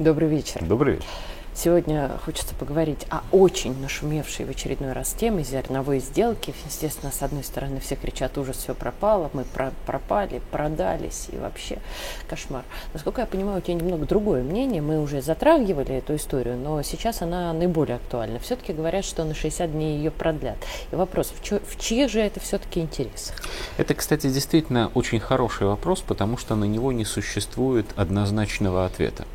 Добрый вечер. Добрый вечер. Сегодня хочется поговорить о очень нашумевшей в очередной раз теме зерновой сделки. Естественно, с одной стороны, все кричат, ужас, все пропало, мы про пропали, продались и вообще кошмар. Насколько я понимаю, у тебя немного другое мнение. Мы уже затрагивали эту историю, но сейчас она наиболее актуальна. Все-таки говорят, что на 60 дней ее продлят. И вопрос, в, чё, в чьи же это все-таки интересы? Это, кстати, действительно очень хороший вопрос, потому что на него не существует однозначного ответа.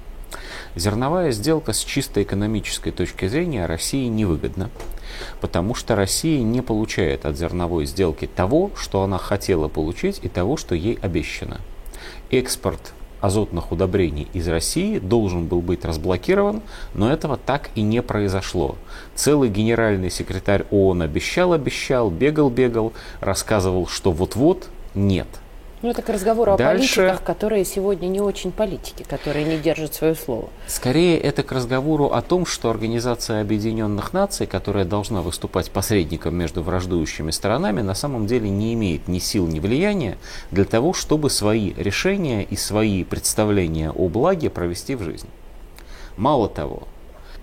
Зерновая сделка с чисто экономической точки зрения России невыгодна, потому что Россия не получает от зерновой сделки того, что она хотела получить и того, что ей обещано. Экспорт азотных удобрений из России должен был быть разблокирован, но этого так и не произошло. Целый генеральный секретарь ООН обещал, обещал, бегал, бегал, рассказывал, что вот-вот нет – ну, это к разговору Дальше... о политиках, которые сегодня не очень политики, которые не держат свое слово. Скорее, это к разговору о том, что Организация Объединенных Наций, которая должна выступать посредником между враждующими сторонами, на самом деле не имеет ни сил, ни влияния для того, чтобы свои решения и свои представления о благе провести в жизнь. Мало того,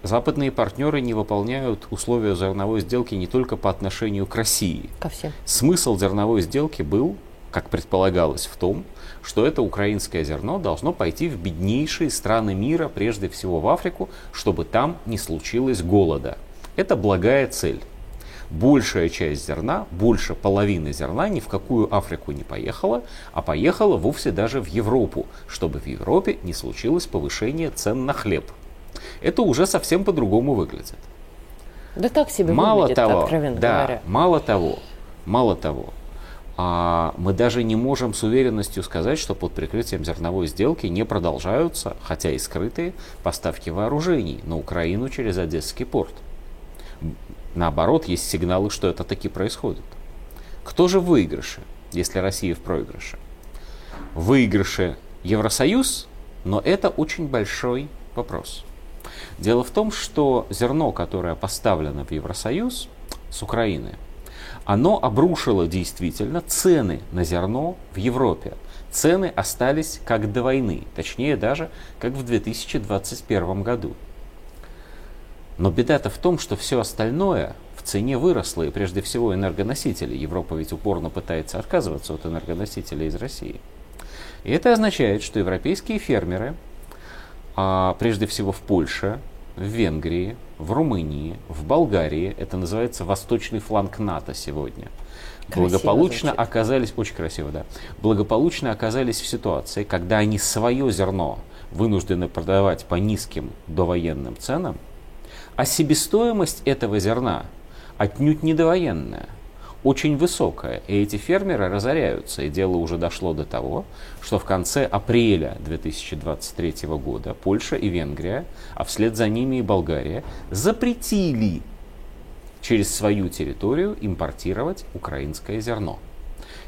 Западные партнеры не выполняют условия зерновой сделки не только по отношению к России. Ко всем. Смысл зерновой сделки был как предполагалось, в том, что это украинское зерно должно пойти в беднейшие страны мира, прежде всего в Африку, чтобы там не случилось голода. Это благая цель. Большая часть зерна, больше половины зерна ни в какую Африку не поехала, а поехала вовсе даже в Европу, чтобы в Европе не случилось повышение цен на хлеб. Это уже совсем по-другому выглядит. Да так себе мало выглядит, того, откровенно да, говоря. Мало того, мало того, а мы даже не можем с уверенностью сказать, что под прикрытием зерновой сделки не продолжаются, хотя и скрытые, поставки вооружений на Украину через Одесский порт. Наоборот, есть сигналы, что это таки происходит. Кто же в выигрыше, если Россия в проигрыше? В выигрыше Евросоюз, но это очень большой вопрос. Дело в том, что зерно, которое поставлено в Евросоюз с Украины, оно обрушило действительно цены на зерно в Европе. Цены остались как до войны, точнее даже как в 2021 году. Но беда-то в том, что все остальное в цене выросло, и прежде всего энергоносители. Европа ведь упорно пытается отказываться от энергоносителей из России. И это означает, что европейские фермеры, а прежде всего в Польше, в Венгрии, в Румынии, в Болгарии, это называется восточный фланг НАТО сегодня, красиво благополучно звучит. оказались, очень красиво, да, благополучно оказались в ситуации, когда они свое зерно вынуждены продавать по низким довоенным ценам, а себестоимость этого зерна отнюдь не довоенная – очень высокая, и эти фермеры разоряются. И дело уже дошло до того, что в конце апреля 2023 года Польша и Венгрия, а вслед за ними и Болгария, запретили через свою территорию импортировать украинское зерно.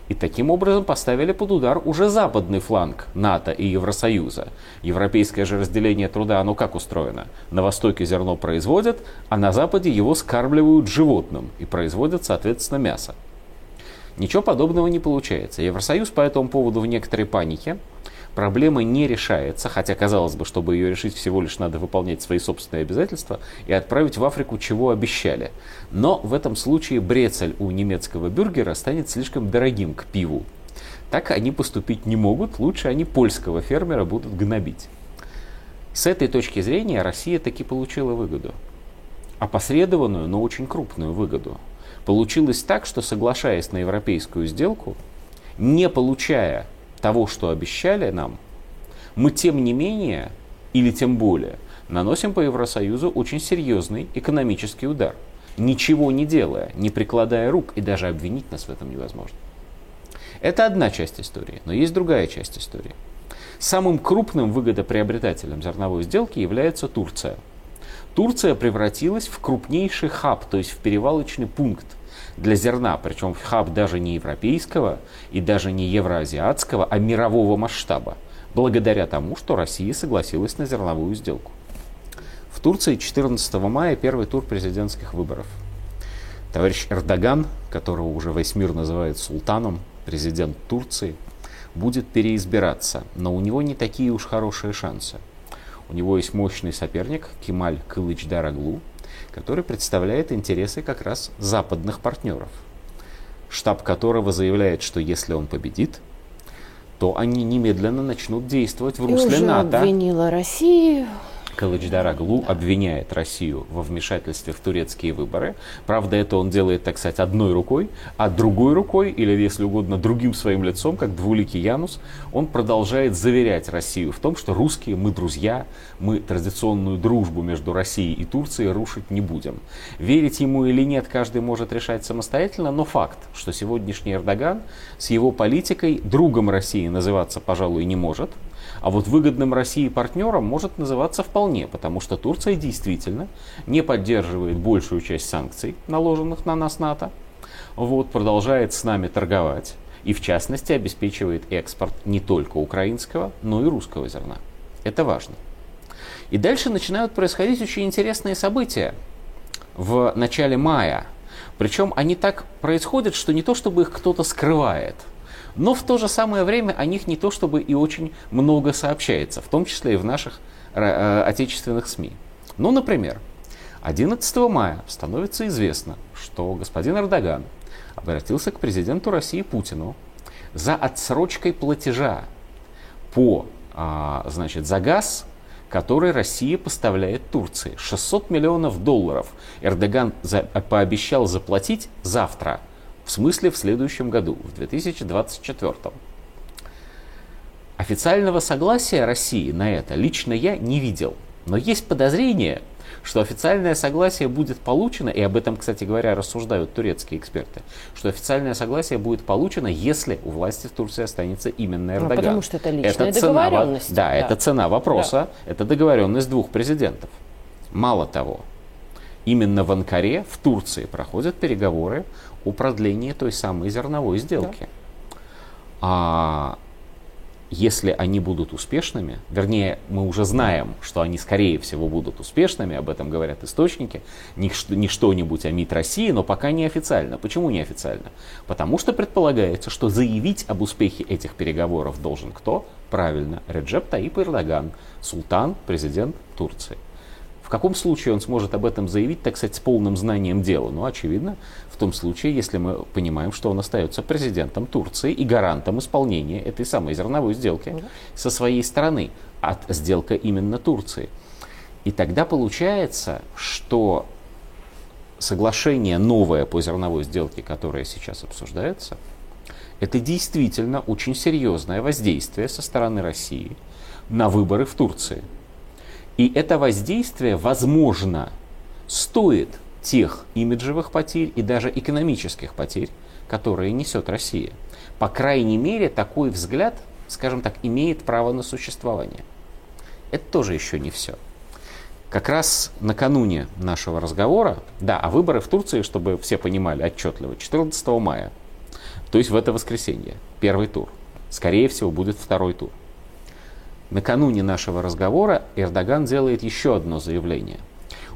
И таким образом поставили под удар уже западный фланг НАТО и Евросоюза. Европейское же разделение труда, оно как устроено? На востоке зерно производят, а на западе его скармливают животным и производят, соответственно, мясо. Ничего подобного не получается. Евросоюз по этому поводу в некоторой панике проблема не решается, хотя казалось бы, чтобы ее решить, всего лишь надо выполнять свои собственные обязательства и отправить в Африку, чего обещали. Но в этом случае брецель у немецкого бюргера станет слишком дорогим к пиву. Так они поступить не могут, лучше они польского фермера будут гнобить. С этой точки зрения Россия таки получила выгоду. Опосредованную, но очень крупную выгоду. Получилось так, что соглашаясь на европейскую сделку, не получая того, что обещали нам, мы тем не менее, или тем более, наносим по Евросоюзу очень серьезный экономический удар. Ничего не делая, не прикладая рук, и даже обвинить нас в этом невозможно. Это одна часть истории, но есть другая часть истории. Самым крупным выгодоприобретателем зерновой сделки является Турция. Турция превратилась в крупнейший хаб, то есть в перевалочный пункт для зерна, причем хаб даже не европейского и даже не евроазиатского, а мирового масштаба, благодаря тому, что Россия согласилась на зерновую сделку. В Турции 14 мая первый тур президентских выборов. Товарищ Эрдоган, которого уже весь мир называет султаном, президент Турции, будет переизбираться, но у него не такие уж хорошие шансы. У него есть мощный соперник Кемаль Кылыч Дараглу, который представляет интересы как раз западных партнеров, штаб которого заявляет, что если он победит, то они немедленно начнут действовать в русле И уже НАТО. обвинила Россию Кылыч-Дараглу обвиняет Россию во вмешательстве в турецкие выборы. Правда, это он делает, так сказать, одной рукой, а другой рукой, или, если угодно, другим своим лицом, как двуликий Янус, он продолжает заверять Россию в том, что русские, мы друзья, мы традиционную дружбу между Россией и Турцией рушить не будем. Верить ему или нет, каждый может решать самостоятельно, но факт, что сегодняшний Эрдоган с его политикой другом России называться, пожалуй, не может, а вот выгодным России партнером может называться вполне, потому что Турция действительно не поддерживает большую часть санкций, наложенных на нас НАТО, вот, продолжает с нами торговать и, в частности, обеспечивает экспорт не только украинского, но и русского зерна. Это важно. И дальше начинают происходить очень интересные события в начале мая. Причем они так происходят, что не то чтобы их кто-то скрывает – но в то же самое время о них не то чтобы и очень много сообщается, в том числе и в наших отечественных СМИ. Ну, например, 11 мая становится известно, что господин Эрдоган обратился к президенту России Путину за отсрочкой платежа по, а, значит, за газ, который Россия поставляет Турции. 600 миллионов долларов Эрдоган за, пообещал заплатить завтра – в смысле в следующем году, в 2024. Официального согласия России на это лично я не видел. Но есть подозрение, что официальное согласие будет получено, и об этом, кстати говоря, рассуждают турецкие эксперты, что официальное согласие будет получено, если у власти в Турции останется именно ну, Эрдоган. Ну, потому что это личная это договоренность. Цена, да, да, это цена вопроса, да. это договоренность двух президентов. Мало того, именно в Анкаре, в Турции, проходят переговоры о продлении той самой зерновой сделки. Да. А если они будут успешными, вернее, мы уже знаем, что они скорее всего будут успешными, об этом говорят источники, не, не что-нибудь о МИД России, но пока не официально. Почему не официально? Потому что предполагается, что заявить об успехе этих переговоров должен кто? Правильно, Реджеп Таип Эрдоган, султан, президент Турции. В каком случае он сможет об этом заявить, так сказать, с полным знанием дела? Ну, очевидно, в том случае, если мы понимаем, что он остается президентом Турции и гарантом исполнения этой самой зерновой сделки mm со своей стороны, от сделка именно Турции. И тогда получается, что соглашение новое по зерновой сделке, которое сейчас обсуждается, это действительно очень серьезное воздействие со стороны России на выборы в Турции. И это воздействие, возможно, стоит тех имиджевых потерь и даже экономических потерь, которые несет Россия. По крайней мере, такой взгляд, скажем так, имеет право на существование. Это тоже еще не все. Как раз накануне нашего разговора, да, а выборы в Турции, чтобы все понимали отчетливо, 14 мая, то есть в это воскресенье, первый тур. Скорее всего, будет второй тур. Накануне нашего разговора Эрдоган делает еще одно заявление.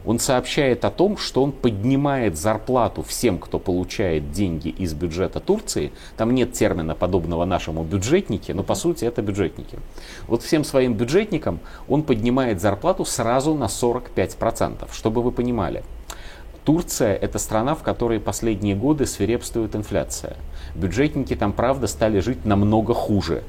Он сообщает о том, что он поднимает зарплату всем, кто получает деньги из бюджета Турции. Там нет термина подобного нашему бюджетники, но по сути это бюджетники. Вот всем своим бюджетникам он поднимает зарплату сразу на 45%, чтобы вы понимали. Турция – это страна, в которой последние годы свирепствует инфляция. Бюджетники там, правда, стали жить намного хуже.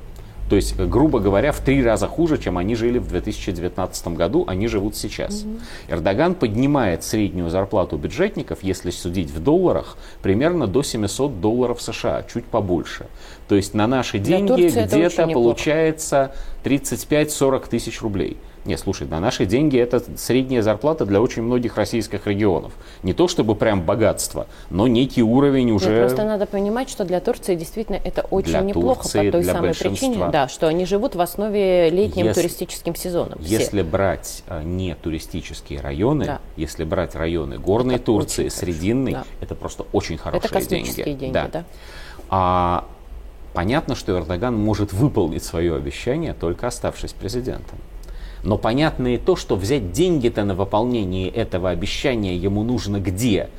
То есть, грубо говоря, в три раза хуже, чем они жили в 2019 году, они живут сейчас. Угу. Эрдоган поднимает среднюю зарплату бюджетников, если судить в долларах, примерно до 700 долларов США, чуть побольше. То есть на наши деньги где-то получается 35-40 тысяч рублей. Не, слушай, на наши деньги это средняя зарплата для очень многих российских регионов. Не то чтобы прям богатство, но некий уровень уже... Нет, просто надо понимать, что для Турции действительно это очень для неплохо Турции, по той самой причине, да, что они живут в основе летним если, туристическим сезоном. Все. Если брать а, не туристические районы, да. если брать районы горной это Турции, срединной, да. это просто очень хорошие это космические деньги. деньги да. Да. А, понятно, что Эрдоган может выполнить свое обещание, только оставшись президентом. Но понятно и то, что взять деньги-то на выполнение этого обещания ему нужно где?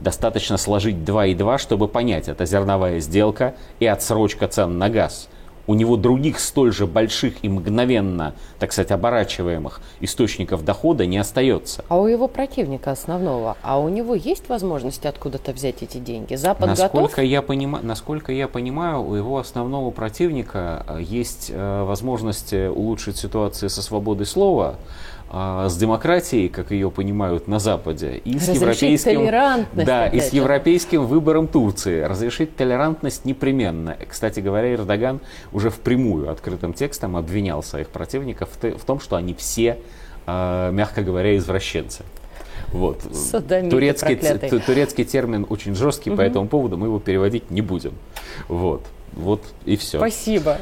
Достаточно сложить 2 и 2, чтобы понять, это зерновая сделка и отсрочка цен на газ. У него других столь же больших и мгновенно, так сказать, оборачиваемых источников дохода не остается. А у его противника основного, а у него есть возможность откуда-то взять эти деньги? Запад насколько готов? Я понима, насколько я понимаю, у его основного противника э, есть э, возможность улучшить ситуацию со свободой слова, с демократией, как ее понимают на Западе, и с европейским, да, и с европейским выбором Турции. Разрешить толерантность непременно. Кстати говоря, Эрдоган уже впрямую открытым текстом обвинял своих противников в том, что они все, а, мягко говоря, извращенцы. Вот. Турецкий, турецкий термин очень жесткий угу. по этому поводу, мы его переводить не будем. Вот. Вот и все. Спасибо.